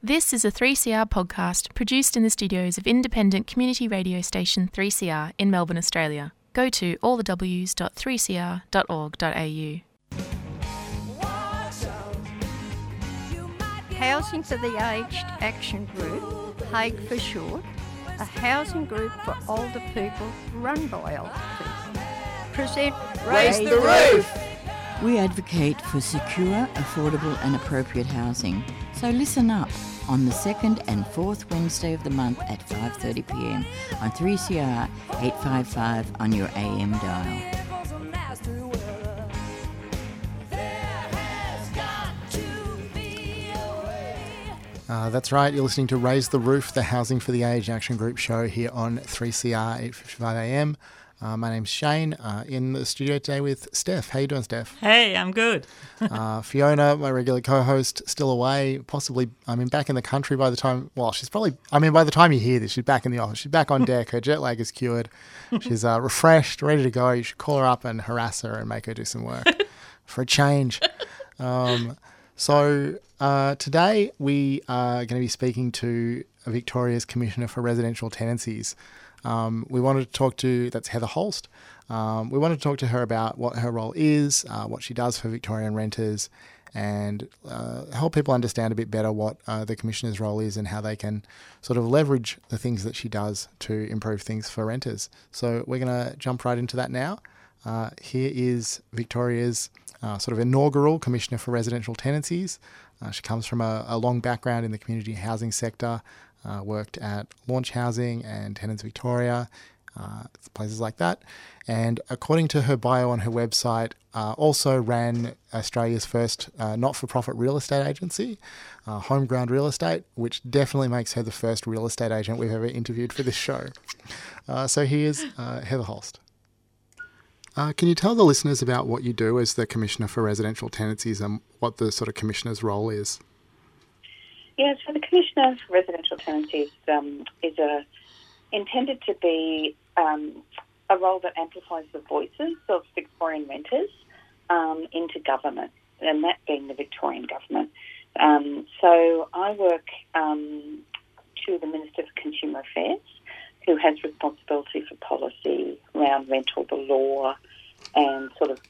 This is a 3CR podcast produced in the studios of independent community radio station 3CR in Melbourne, Australia. Go to allthews.3cr.org.au. Housing for the Aged Action Group, HAAG for short, a housing group for older people run by older people. Present Raise the Roof! We advocate for secure, affordable, and appropriate housing. So listen up on the second and fourth Wednesday of the month at 5:30 p.m. on 3CR 855 on your AM dial. Uh, that's right. You're listening to Raise the Roof, the Housing for the Age Action Group show here on 3CR 8:55 a.m. Uh, my name's Shane. Uh, in the studio today with Steph. How you doing, Steph? Hey, I'm good. uh, Fiona, my regular co-host, still away. Possibly, I mean, back in the country by the time. Well, she's probably. I mean, by the time you hear this, she's back in the office. She's back on deck. Her jet lag is cured. She's uh, refreshed, ready to go. You should call her up and harass her and make her do some work for a change. Um, so uh, today we are going to be speaking to Victoria's Commissioner for Residential Tenancies. Um, we wanted to talk to that's Heather Holst. Um, we wanted to talk to her about what her role is, uh, what she does for Victorian renters, and uh, help people understand a bit better what uh, the commissioner's role is and how they can sort of leverage the things that she does to improve things for renters. So we're going to jump right into that now. Uh, here is Victoria's uh, sort of inaugural Commissioner for Residential Tenancies. Uh, she comes from a, a, long background in the community housing sector, uh, worked at Launch Housing and Tenants Victoria, uh, places like that. And according to her bio on her website, uh, also ran Australia's first uh, not for profit real estate agency, Homeground Real Estate, which definitely makes her the first real estate agent we've ever interviewed for this show. so here's Heather Holst. Uh, can you tell the listeners about what you do as the Commissioner for Residential Tenancies and what the sort of Commissioner's role is? Yeah, so Commissioner for Residential Tenancies um, is a, intended to be um, a role that amplifies the voices of Victorian renters um, into government, and that being the Victorian government. Um, so I work um, to the Minister for Consumer Affairs, who has responsibility for policy around rental, the law, and sort of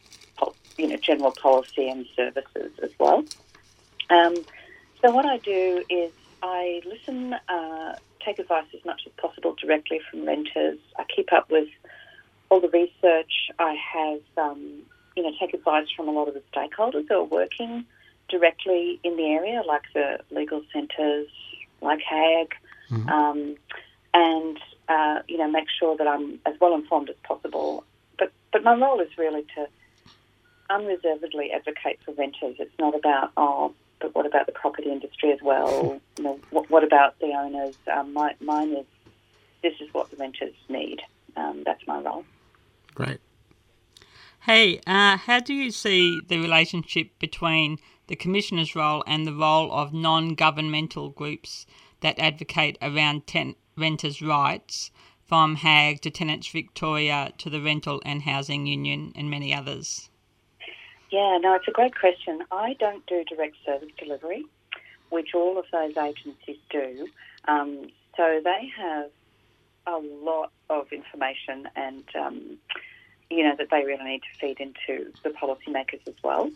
you know general policy and services as well. Um, so what I do is I listen, uh, take advice as much as possible directly from renters. I keep up with all the research. I have um, you know take advice from a lot of the stakeholders who are working directly in the area, like the legal centres, like HAAG, mm-hmm. um, and uh, you know make sure that I'm as well informed as possible but but my role is really to unreservedly advocate for renters. It's not about oh, but what about the property industry as well? You know, what, what about the owners? Um, my, mine is this is what the renters need. Um, that's my role. Great. Hey, uh, how do you see the relationship between the commissioner's role and the role of non-governmental groups that advocate around ten- renters' rights? from HAAG to Tenants Victoria to the Rental and Housing Union and many others? Yeah, no, it's a great question. I don't do direct service delivery, which all of those agencies do. Um, so they have a lot of information and, um, you know, that they really need to feed into the policymakers as well.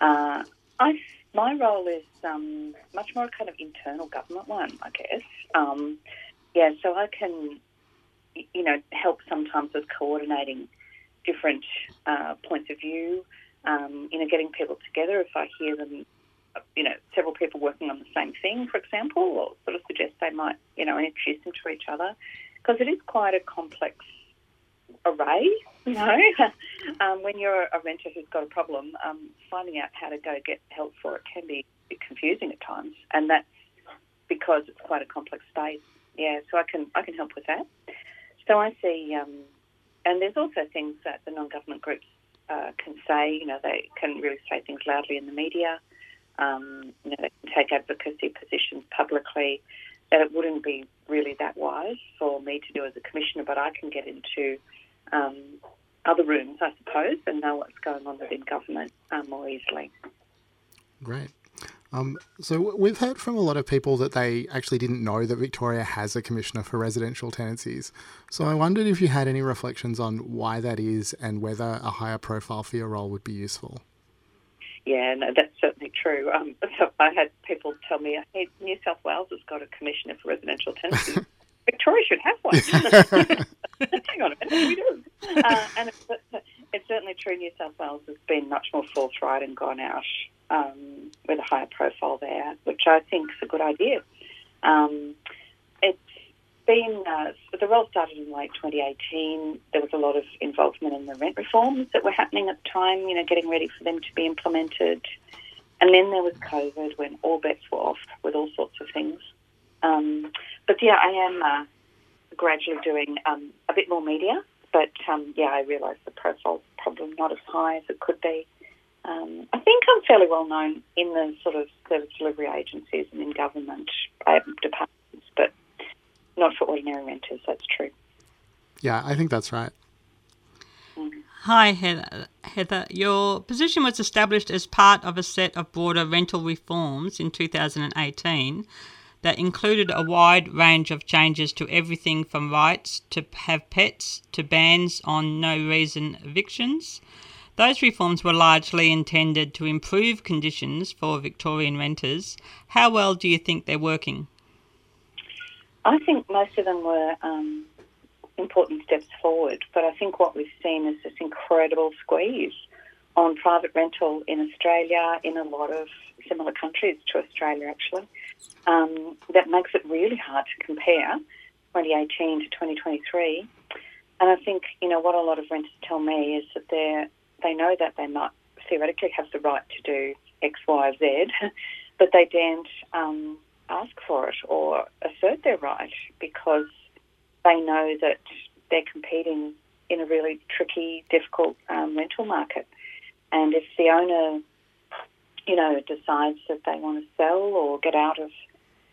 Uh, I, my role is um, much more a kind of internal government one, I guess. Um, yeah, so I can you know, help sometimes with coordinating different uh, points of view. Um, you know, getting people together. If I hear them, you know, several people working on the same thing, for example, or sort of suggest they might, you know, introduce them to each other, because it is quite a complex array. You know, um, when you're a renter who's got a problem, um, finding out how to go get help for it can be confusing at times, and that's because it's quite a complex space. Yeah, so I can I can help with that. So I see, um, and there's also things that the non-government groups uh, can say. You know, they can really say things loudly in the media. Um, you know, they can take advocacy positions publicly. That it wouldn't be really that wise for me to do as a commissioner, but I can get into um, other rooms, I suppose, and know what's going on within government uh, more easily. Great. Um, so we've heard from a lot of people that they actually didn't know that Victoria has a commissioner for residential tenancies. So I wondered if you had any reflections on why that is and whether a higher profile for your role would be useful. Yeah, no, that's certainly true. Um, so I had people tell me, hey, New South Wales has got a commissioner for residential tenancies. Victoria should have one. Hang on a minute, we do. Uh, and it's, certainly true. New South Wales has been much more forthright and gone out um, with a higher profile there, which I think is a good idea. Um, it's been uh, the role started in late 2018. There was a lot of involvement in the rent reforms that were happening at the time. You know, getting ready for them to be implemented. And then there was COVID when all bets were off with all sorts of things. Um, but yeah, I am uh, gradually doing um, a bit more media. But um, yeah, I realise the profile's probably not as high as it could be. Um, I think I'm fairly well known in the sort of service delivery agencies and in government uh, departments, but not for ordinary renters. That's true. Yeah, I think that's right. Mm. Hi, Heather. Heather, your position was established as part of a set of broader rental reforms in 2018 that included a wide range of changes to everything from rights to have pets to bans on no reason evictions. Those reforms were largely intended to improve conditions for Victorian renters. How well do you think they're working? I think most of them were um, important steps forward, but I think what we've seen is this incredible squeeze on private rental in Australia, in a lot of similar countries to Australia actually, um, that makes it really hard to compare 2018 to 2023. And I think, you know, what a lot of renters tell me is that they're they know that they might theoretically have the right to do X, Y, Z, but they daren't um, ask for it or assert their right because they know that they're competing in a really tricky, difficult um, rental market. And if the owner, you know, decides that they want to sell or get out of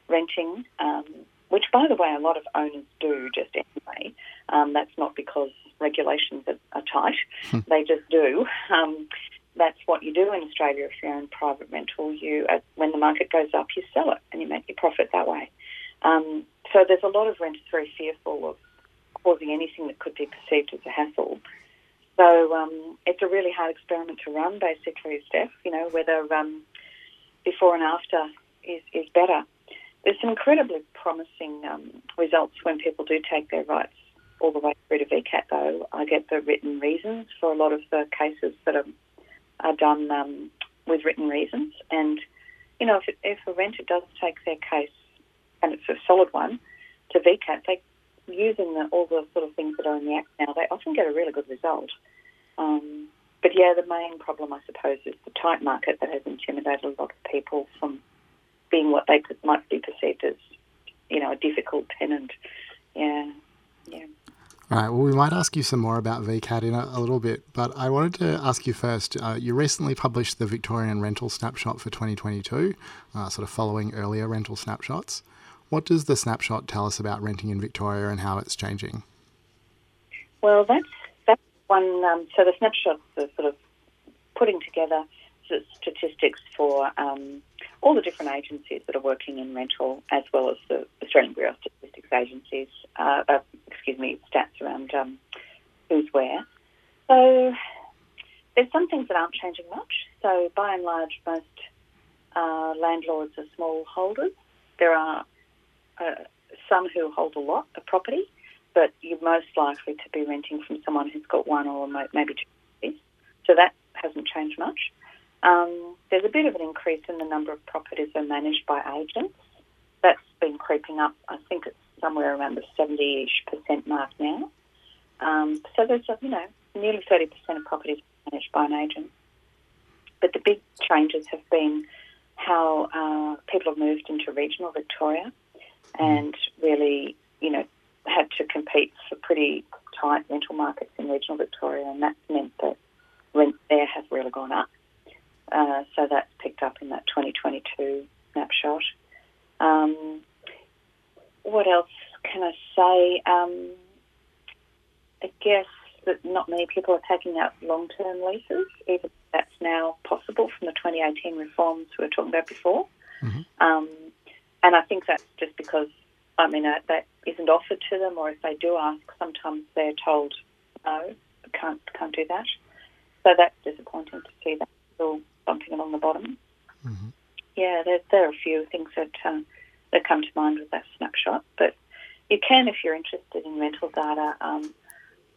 renting, um, which, by the way, a lot of owners do just anyway, um, that's not because regulations are, are tight. Hmm. they just do. Um, that's what you do in Australia if you're in private rental. You, uh, when the market goes up, you sell it and you make your profit that way. Um, so there's a lot of renters very fearful of causing anything that could be perceived as a hassle. So um, it's a really hard experiment to run, basically, Steph. You know whether um, before and after is, is better. There's some incredibly promising um, results when people do take their rights all the way through to VCAT, though. I get the written reasons for a lot of the cases that are, are done um, with written reasons. And, you know, if, it, if a renter does take their case, and it's a solid one, to VCAT, they using the, all the sort of things that are in the Act now, they often get a really good result. Um, but yeah, the main problem, I suppose, is the tight market that has intimidated a lot of people from being what they might be perceived as, you know, a difficult tenant. Yeah, yeah. All right. Well, we might ask you some more about VCAT in a, a little bit, but I wanted to ask you first. Uh, you recently published the Victorian Rental Snapshot for 2022, uh, sort of following earlier rental snapshots. What does the snapshot tell us about renting in Victoria and how it's changing? Well, that's that's one. Um, so the snapshot is sort of putting together statistics for um, all the different agencies that are working in rental, as well as the Australian Bureau of Statistics agencies, uh, uh, excuse me, stats around um, who's where. So there's some things that aren't changing much. So by and large, most uh, landlords are small holders. There are uh, some who hold a lot of property, but you're most likely to be renting from someone who's got one or maybe two. So that hasn't changed much. Um, there's a bit of an increase in the number of properties that are managed by agents. That's been creeping up. I think it's somewhere around the 70-ish percent mark now. Um, so there's, you know, nearly 30% of properties managed by an agent. But the big changes have been how uh, people have moved into regional Victoria and really, you know, had to compete for pretty tight rental markets in regional Victoria, and that's meant that rent there has really gone up. Uh, so that's picked up in that 2022 snapshot. Um, what else can I say? Um, I guess that not many people are taking out long term leases, even if that's now possible from the 2018 reforms we were talking about before. Um, and I think that's just because, I mean, uh, that isn't offered to them, or if they do ask, sometimes they're told, no, can't, can't do that. So that's disappointing to see that still bumping along the bottom. Yeah, there, there are a few things that, um, that come to mind with that snapshot, but you can, if you're interested in rental data, um,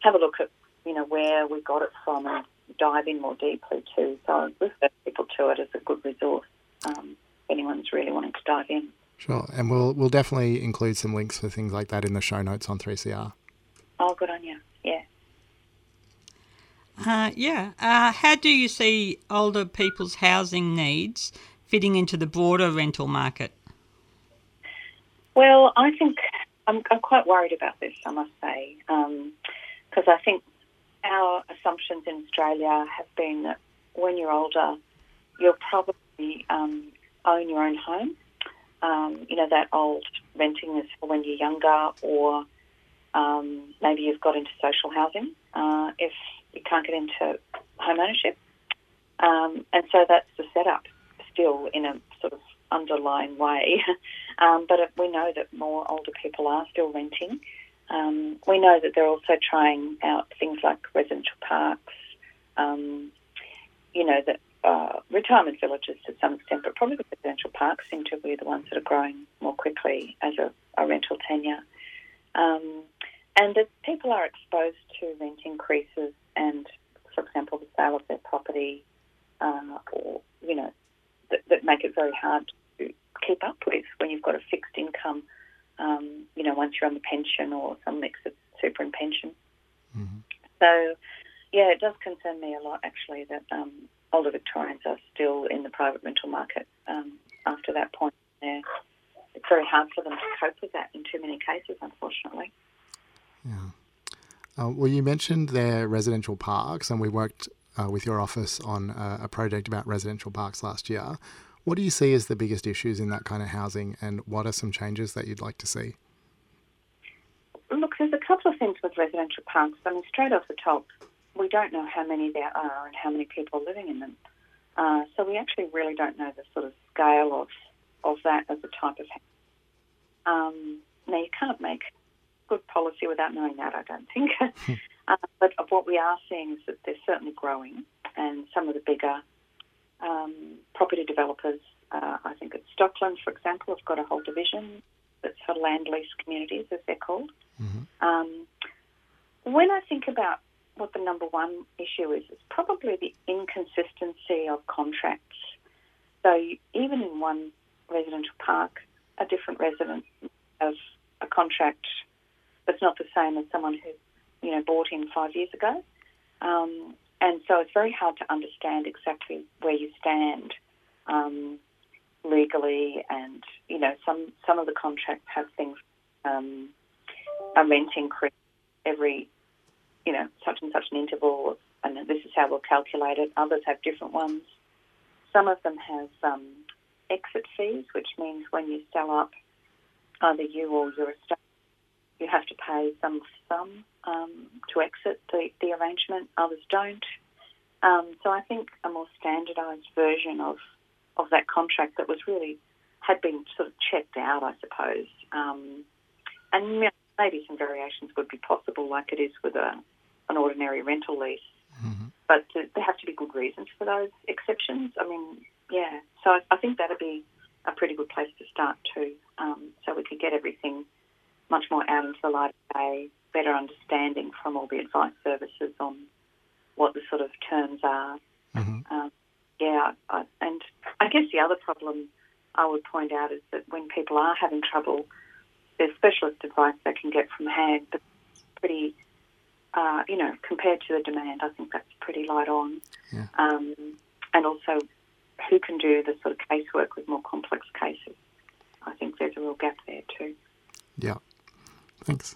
have a look at, you know, where we got it from and dive in more deeply too. So I refer people to it as a good resource um, if anyone's really wanting to dive in. Sure, and we'll we'll definitely include some links for things like that in the show notes on 3CR. Oh, good on you. Yeah. Uh, yeah. Uh, how do you see older people's housing needs fitting into the broader rental market? Well, I think I'm, I'm quite worried about this, I must say, because I think our assumptions in Australia have been that when you're older, you'll probably um, own your own home. Um, you know, that old renting is for when you're younger, or um, maybe you've got into social housing uh, if you can't get into home ownership. Um, and so that's the setup still in a sort of underlying way. um, but we know that more older people are still renting. Um, we know that they're also trying out things like residential parks, um, you know, that uh, retirement villages to some extent, but probably the residential parks seem to be the ones that are growing more quickly as a, a rental tenure. Um, and that people are exposed to rent increases and, for example, the sale of their property, uh, or, you know, that, that make it very hard to keep up with when you've got a fixed income, um, you know, once you're on the pension or some mix of super and pension. So, yeah, it does concern me a lot actually that um, older Victorians are still in the private rental market um, after that point. Yeah. It's very hard for them to cope with that in too many cases, unfortunately. Uh, well, you mentioned their residential parks, and we worked uh, with your office on uh, a project about residential parks last year. What do you see as the biggest issues in that kind of housing, and what are some changes that you'd like to see? Look, there's a couple of things with residential parks. I mean, straight off the top, we don't know how many there are and how many people are living in them. Uh, so we actually really don't know the sort of scale of, of that as a type of house. Um, now, you can't make good policy without knowing that, I don't think. uh, but of what we are seeing is that they're certainly growing, and some of the bigger um, property developers, uh, I think at Stockland, for example, have got a whole division that's for land lease communities, as they're called. Um, when I think about what the number one issue is, it's probably the inconsistency of contracts. So even in one residential park, a different resident has a contract that's not the same as someone who, you know, bought in five years ago. Um, and so it's very hard to understand exactly where you stand um, legally. And you know, some some of the contracts have things um, a rent increase every, you know, such and such an interval, and this is how we'll calculate it. Others have different ones. Some of them have um, exit fees, which means when you sell up, either you or your estate, you have to pay some sum um, to exit the, the arrangement. Others don't. Um, so I think a more standardised version of, of that contract that was really had been sort of checked out, I suppose. Um, and you know, maybe some variations would be possible, like it is with a, an ordinary rental lease. But th- there have to be good reasons for those exceptions. I mean, yeah. So I, I think that'd be a pretty good place to start too. Um, so we could get everything much more out into the light of day, better understanding from all the advice services on what the sort of terms are. Um, yeah, I, and I guess the other problem I would point out is that when people are having trouble, there's specialist advice they can get from hand, but pretty, uh, you know, compared to the demand, I think that's pretty light on. Yeah. Um, and also, who can do the sort of casework with more complex cases? I think there's a real gap there too. Yeah. Thanks.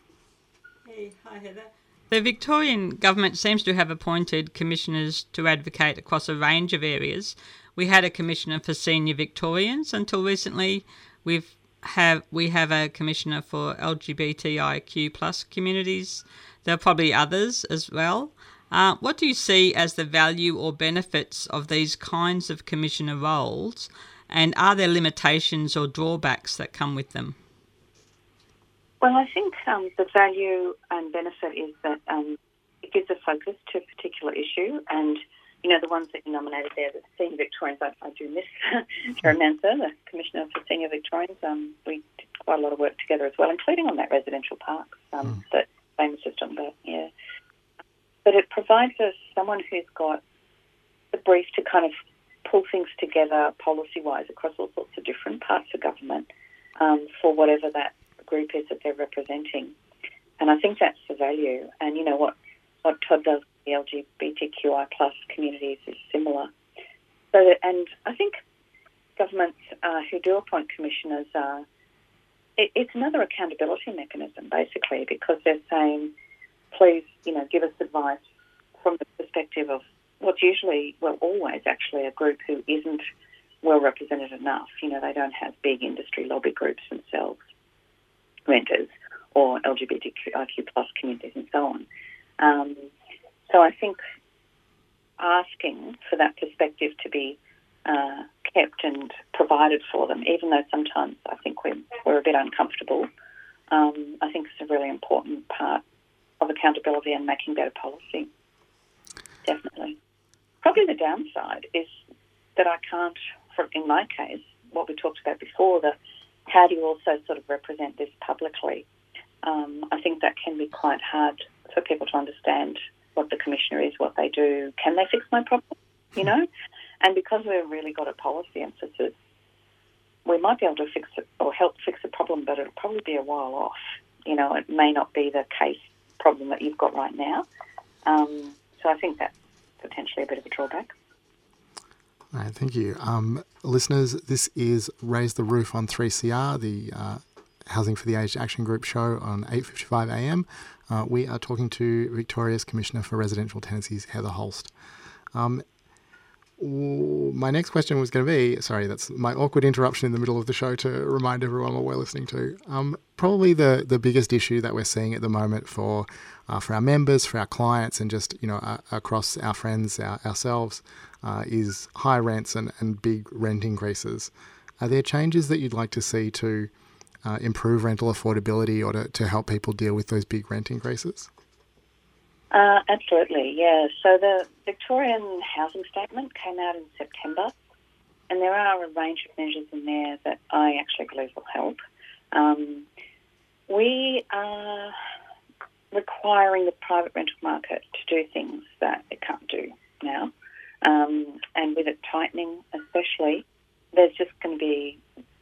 Hey, hi Heather. The Victorian government seems to have appointed commissioners to advocate across a range of areas. We had a commissioner for senior Victorians until recently. We've have we have a commissioner for LGBTIQ plus communities. There are probably others as well. Uh, what do you see as the value or benefits of these kinds of commissioner roles, And are there limitations or drawbacks that come with them? Well, I think um, the value and benefit is that um, it gives a focus to a particular issue. And, you know, the ones that you nominated there, the Senior Victorians, I, I do miss Jerry Mansour, the Commissioner for Senior Victorians. Um, we did quite a lot of work together as well, including on that residential park um, mm. that James just talking about. Yeah. Provides us someone who's got the brief to kind of pull things together policy wise across all sorts of different parts of government um, for whatever that group is that they're representing. And I think that's the value. And you know what, what Todd does with the LGBTQI plus communities is similar. So, and I think governments uh, who do appoint commissioners are. It, it's another accountability mechanism, basically, because they're saying, please, you know, give us advice perspective of what's usually, well, always actually a group who isn't well represented enough. You know, they don't have big industry lobby groups themselves, renters or LGBTIQ plus communities and so on. Um, so I think asking for that perspective to be uh, kept and provided for them, even though sometimes I think we're, we're a bit uncomfortable, um, I think it's a really important part of accountability and making better policy. Definitely. Probably the downside is that I can't, for, in my case, what we talked about before, the how do you also sort of represent this publicly? Um, I think that can be quite hard for people to understand what the commissioner is, what they do. Can they fix my problem? You know, and because we've really got a policy emphasis, we might be able to fix it or help fix the problem, but it'll probably be a while off. You know, it may not be the case problem that you've got right now. Um, so I think that's potentially a bit of a drawback. All right, thank you. Um, listeners, this is Raise the Roof on 3CR, the uh, Housing for the Aged Action Group show on 8.55 a.m. Uh, we are talking to Victoria's Commissioner for Residential Tenancies, Heather Holst. Um, my next question was going to be sorry, that's my awkward interruption in the middle of the show to remind everyone what we're listening to. Um, probably the, the biggest issue that we're seeing at the moment for uh, for our members, for our clients, and just you know uh, across our friends, our, ourselves, uh, is high rents and, and big rent increases. Are there changes that you'd like to see to uh, improve rental affordability or to, to help people deal with those big rent increases? Uh, absolutely, yeah. So the Victorian Housing Statement came out in September, and there are a range of measures in there that I actually believe will help. Um, we are requiring the private rental market to do things that it can't do now, um, and with it tightening, especially, there's just going to be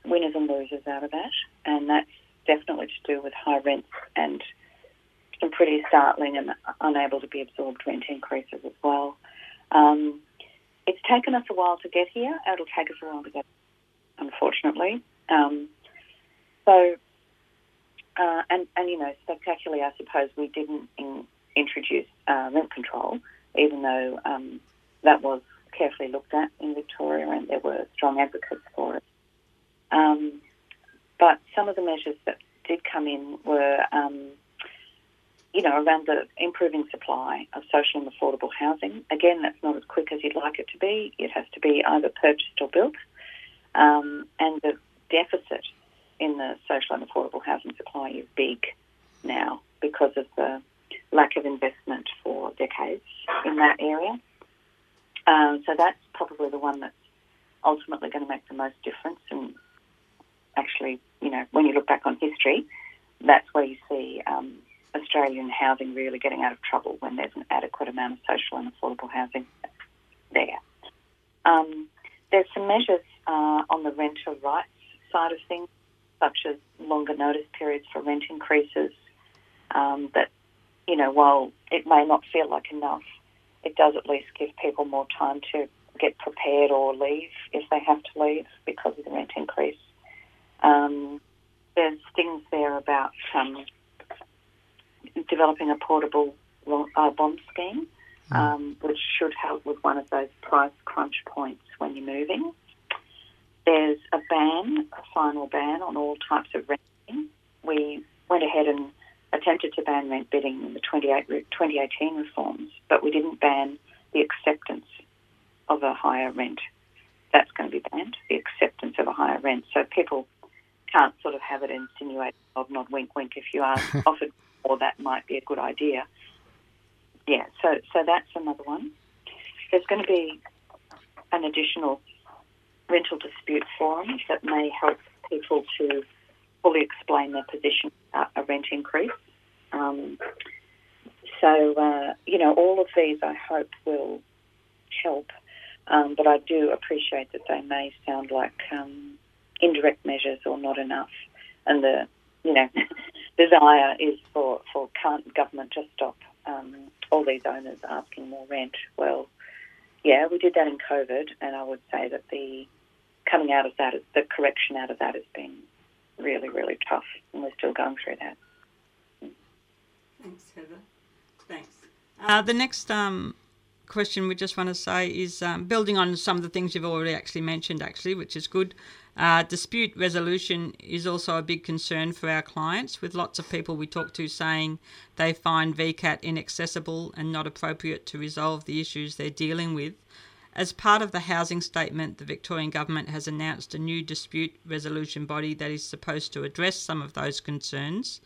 winners and losers out of that, and that's definitely to do with high rents and some pretty startling and unable to be absorbed rent increases as well. Um, it's taken us a while to get here. It'll take us a while to get, unfortunately. Um, so, uh, and and you know, spectacularly, I suppose we didn't in, introduce uh, rent control, even though um, that was carefully looked at in Victoria, and there were strong advocates for it. Um, but some of the measures that did come in were um, you know, around the improving supply of social and affordable housing. Again, that's not as quick as you'd like it to be. It has to be either purchased or built. Um, and the deficit in the social and affordable housing supply is big now because of the lack of investment for decades in that area. Um, so that's probably the one that's ultimately going to make the most difference. And actually, you know, when you look back on history, that's where you see um, Australian housing really getting out of trouble when there's an adequate amount of social and affordable housing there. Um, there's some measures uh, on the renter rights side of things, such as longer notice periods for rent increases. Um, that, you know, while it may not feel like enough, it does at least give people more time to get prepared or leave if they have to leave because of the rent increase. Um, there's things there about um, developing a portable uh, bond scheme, hmm. um, which should help with one of those price crunch points when you're moving. There's a ban, a final ban on all types of renting. We went ahead and attempted to ban rent bidding in the 2018 reforms, but we didn't ban the acceptance of a higher rent that's going to be banned, the acceptance of a higher rent. So people can't sort of have it insinuated, nod, nod, wink, wink. If you are offered more, that might be a good idea. Yeah, so, so that's another one. There's going to be an additional rental dispute forum that may help people to fully explain their position about a rent increase. Um, so, uh, you know, all of these I hope will help, um, but I do appreciate that they may sound like um, indirect measures or not enough. And the, you know, desire is for, for government to stop um, all these owners asking more rent. Well, yeah, we did that in COVID, and I would say that the coming out of that, the correction out of that has been really, really tough, and we're still going through that. Thanks, Heather. Thanks. Uh, the next um, question we just want to say is um, building on some of the things you've already actually mentioned, actually, which is good. Uh, dispute resolution is also a big concern for our clients, with lots of people we talk to saying they find VCAT inaccessible and not appropriate to resolve the issues they're dealing with. As part of the housing statement, the Victorian Government has announced a new dispute resolution body that is supposed to address some of those concerns.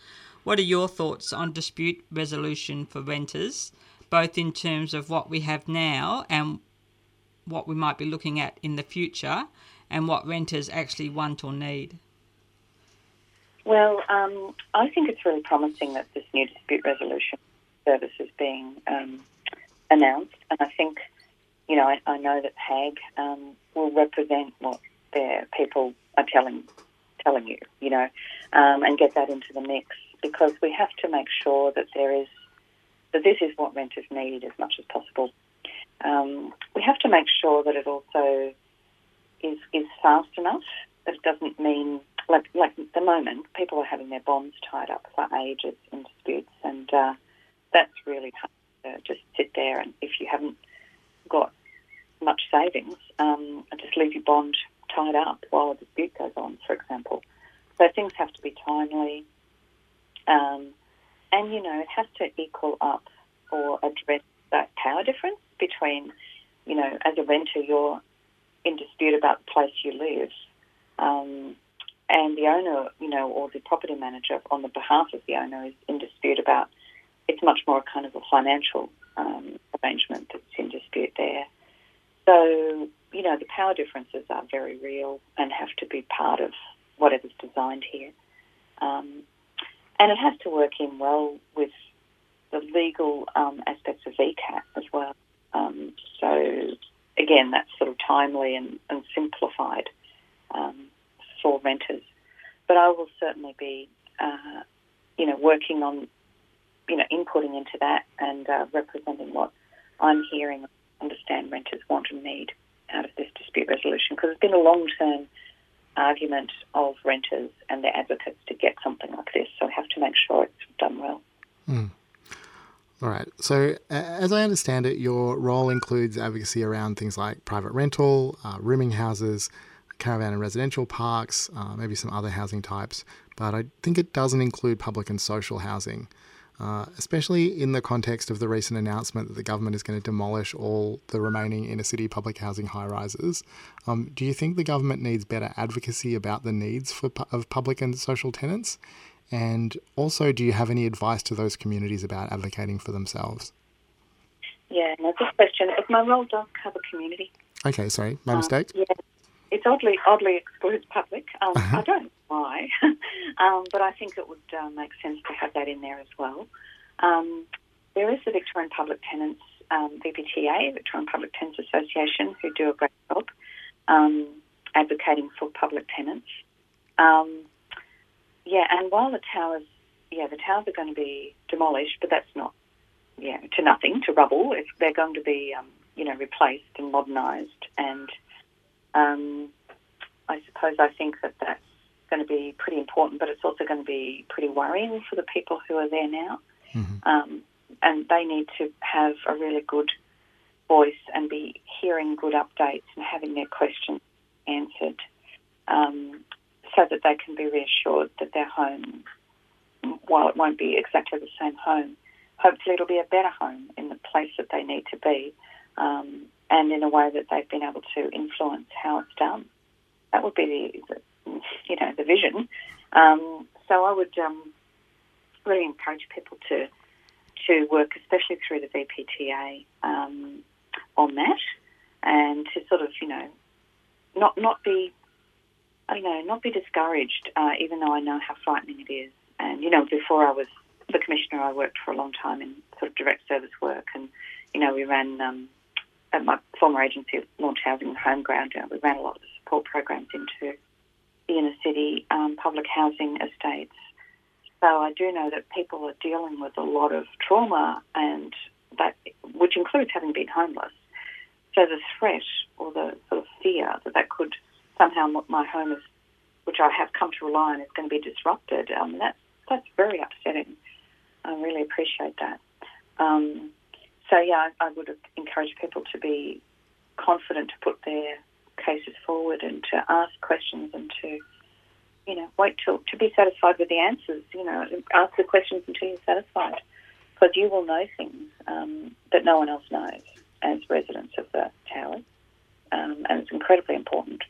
What are your thoughts on dispute resolution for renters, both in terms of what we have now and what we might be looking at in the future, and what renters actually want or need? Well, um, I think it's really promising that this new dispute resolution service is being um, announced, and I think you know, I, I know that HAAG um, will represent what their people are telling telling you, you know, um, and get that into the mix because we have to make sure that there is that this is what renters need as much as possible. Um, we have to make sure that it also is is fast enough. It doesn't mean like like at the moment people are having their bonds tied up for ages in disputes, and uh, that's really hard to just sit there and if you haven't got much savings um, just leave your bond tied up while a dispute goes on, for example. So things have to be timely. Um, and, you know, it has to equal up or address that power difference between, you know, as a renter, you're in dispute about the place you live. Um, and the owner, you know, or the property manager on the behalf of the owner is in dispute about, it's much more kind of a financial um, arrangement that's in dispute there. So, you know, the power differences are very real and have to be part of whatever's designed here. Um, and it has to work in well with the legal um, aspects of VCAT as well. Um, so, again, that's sort of timely and, and simplified um, for renters. But I will certainly be, uh, you know, working on, you know, inputting into that and uh, representing what I'm hearing understand renters want and need out of this dispute resolution because it's been a long term argument of renters and their advocates to get something like this. So we have to make sure it's done well. Mm. All right. So, as I understand it, your role includes advocacy around things like private rental, uh, rooming houses, caravan and residential parks, uh, maybe some other housing types, but I think it doesn't include public and social housing. Uh, especially in the context of the recent announcement that the government is going to demolish all the remaining inner city public housing high rises. Um, do you think the government needs better advocacy about the needs for, of public and social tenants? And also, do you have any advice to those communities about advocating for themselves? Yeah, no, good question. If my role does cover community. Okay, sorry, my um, mistake. Yeah, it's oddly oddly excludes public. Um, uh-huh. I don't know why, um, but I think it would uh, make sense to have that in there as well. Um, there is the Victorian Public Tenants um, VPTA, Victorian Public Tenants Association, who do a great job um, advocating for public tenants. Um, yeah, and while the towers, yeah, the towers are going to be demolished, but that's not, yeah, to nothing, to rubble. If they're going to be, you know, replaced and modernised and um, I suppose I think that that's going to be pretty important, but it's also going to be pretty worrying for the people who are there now. Mm-hmm. Um, and they need to have a really good voice and be hearing good updates and having their questions answered um, so that they can be reassured that their home, while it won't be exactly the same home, hopefully it'll be a better home in the place that they need to be. Um, and in a way that they've been able to influence how it's done. That would be the, the you know, the vision. Um, so I would um, really encourage people to to work, especially through the VPTA, um, on that, and to sort of you know not not be I don't know not be discouraged, uh, even though I know how frightening it is. And you know, before I was the commissioner, I worked for a long time in sort of direct service work, and you know, we ran um, at my former agency, Launch Housing and Home Ground. You we ran a lot of support programs into the inner city um, public housing estates. So I do know that people are dealing with a lot of trauma, and that which includes having been homeless. So the threat or the sort of fear that that could somehow my home is, which I have come to rely on, is going to be disrupted. Um, that's that's very upsetting. I really appreciate that. Um, so yeah, I, I would encourage people to be confident to put their cases forward and to ask questions and to, you know, wait till to be satisfied with the answers. You know, ask the questions until you're satisfied, because you will know things um, that no one else knows as residents of the towers, um, and it's incredibly important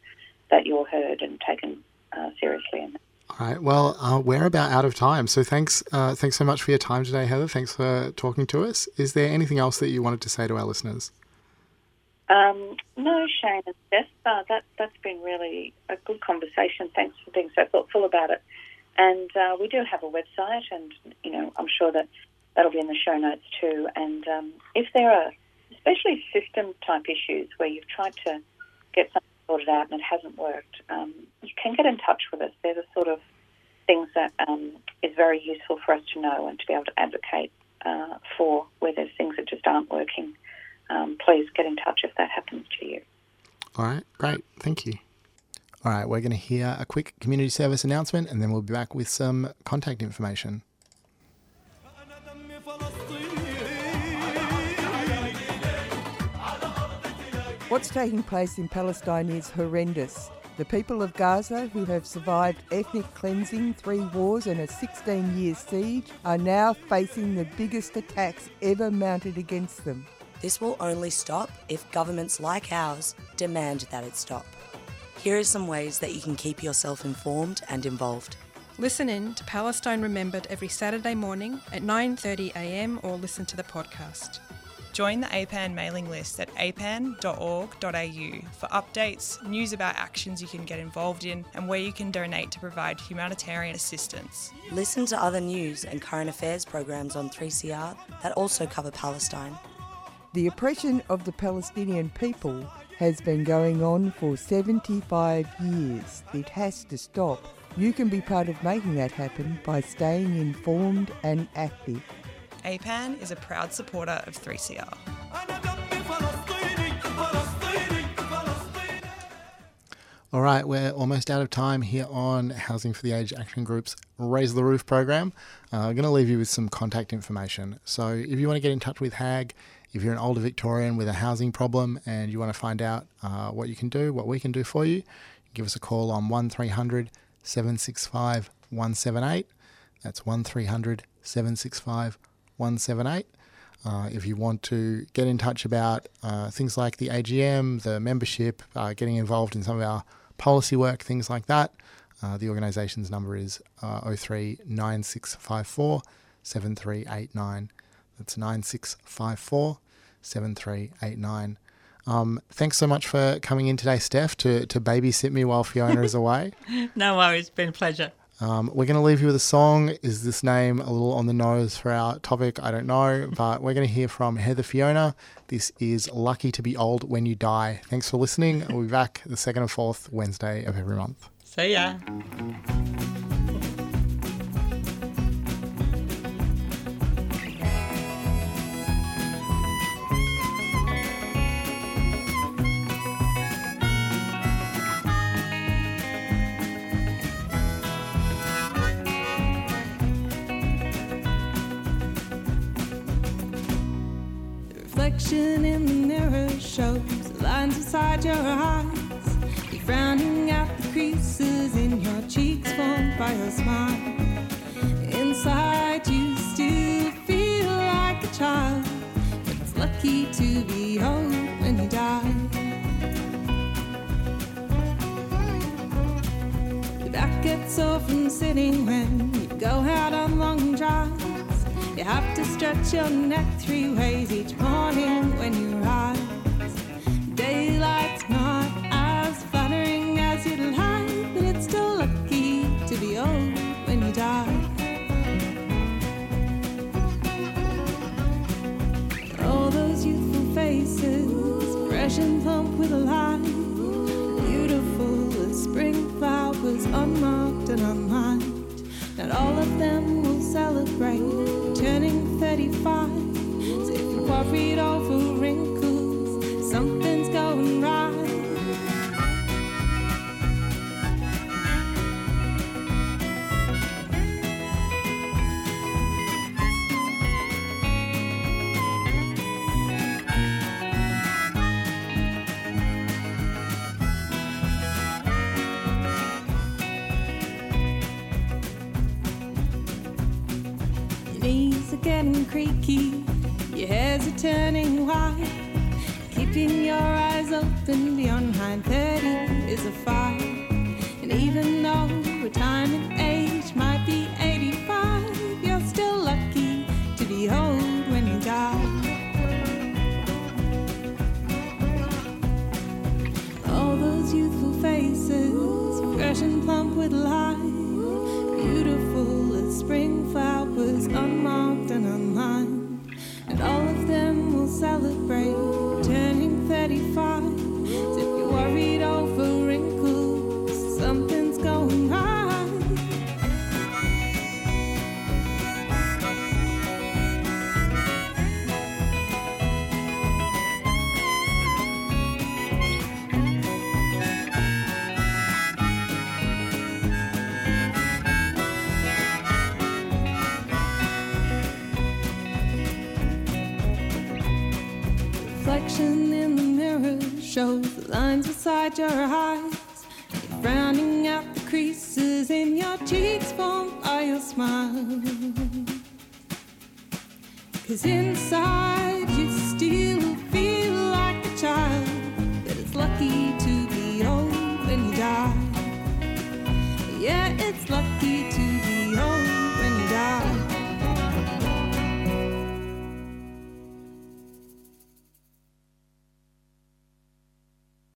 that you're heard and taken uh, seriously in that. All right. Well, uh, we're about out of time. So thanks, uh, thanks so much for your time today, Heather. Thanks for talking to us. Is there anything else that you wanted to say to our listeners? Um, no, Shane and Steph, uh, that, that's been really a good conversation. Thanks for being so thoughtful about it. And uh, we do have a website, and you know, I'm sure that that'll be in the show notes too. And um, if there are, especially system type issues where you've tried to get something sorted out and it hasn't worked, um, you can get in touch with us. They're the sort of things that um, is very useful for us to know and to be able to advocate uh, for where there's things that just aren't working um, please get in touch if that happens to you. All right, great. Thank you. All right, we're going to hear a quick community service announcement and then we'll be back with some contact information. What's taking place in Palestine is horrendous. The people of Gaza, who have survived ethnic cleansing, three wars, and a 16 year siege, are now facing the biggest attacks ever mounted against them. This will only stop if governments like ours demand that it stop. Here are some ways that you can keep yourself informed and involved. Listen in to Palestine Remembered every Saturday morning at 9:30am or listen to the podcast. Join the APAN mailing list at apan.org.au for updates, news about actions you can get involved in, and where you can donate to provide humanitarian assistance. Listen to other news and current affairs programs on 3CR that also cover Palestine. The oppression of the Palestinian people has been going on for 75 years. It has to stop. You can be part of making that happen by staying informed and active. APAN is a proud supporter of 3CR. All right, we're almost out of time here on Housing for the Aged Action Group's Raise the Roof program. Uh, I'm going to leave you with some contact information. So if you want to get in touch with HAAG, if you're an older Victorian with a housing problem and you want to find out uh, what you can do, what we can do for you, give us a call on 1300 765 178. That's 1300 765 178. Uh, if you want to get in touch about uh, things like the AGM, the membership, uh, getting involved in some of our policy work, things like that, uh, the organisation's number is uh, 03 9654 7389. That's 9654 7389. Um, thanks so much for coming in today, Steph, to, to babysit me while Fiona is away. no worries, it's been a pleasure. Um, we're going to leave you with a song. Is this name a little on the nose for our topic? I don't know, but we're going to hear from Heather Fiona. This is Lucky to Be Old When You Die. Thanks for listening. We'll be back the second and fourth Wednesday of every month. See ya. reflection in the mirror shows the lines inside your eyes. You're frowning at the creases in your cheeks formed by your smile. Inside, you still feel like a child, but it's lucky to be old when you die. Your back gets sore from sitting when you go out on long drives. Have to stretch your neck three ways each morning when you rise. Daylight's not as flattering as you'd like, but it's still lucky to be old when you die. All those youthful faces, fresh and plump with a life, beautiful as spring flowers, unmarked and unlined. Not all of them will celebrate turning 35. So if you're worried over wrinkles, something's your eyes.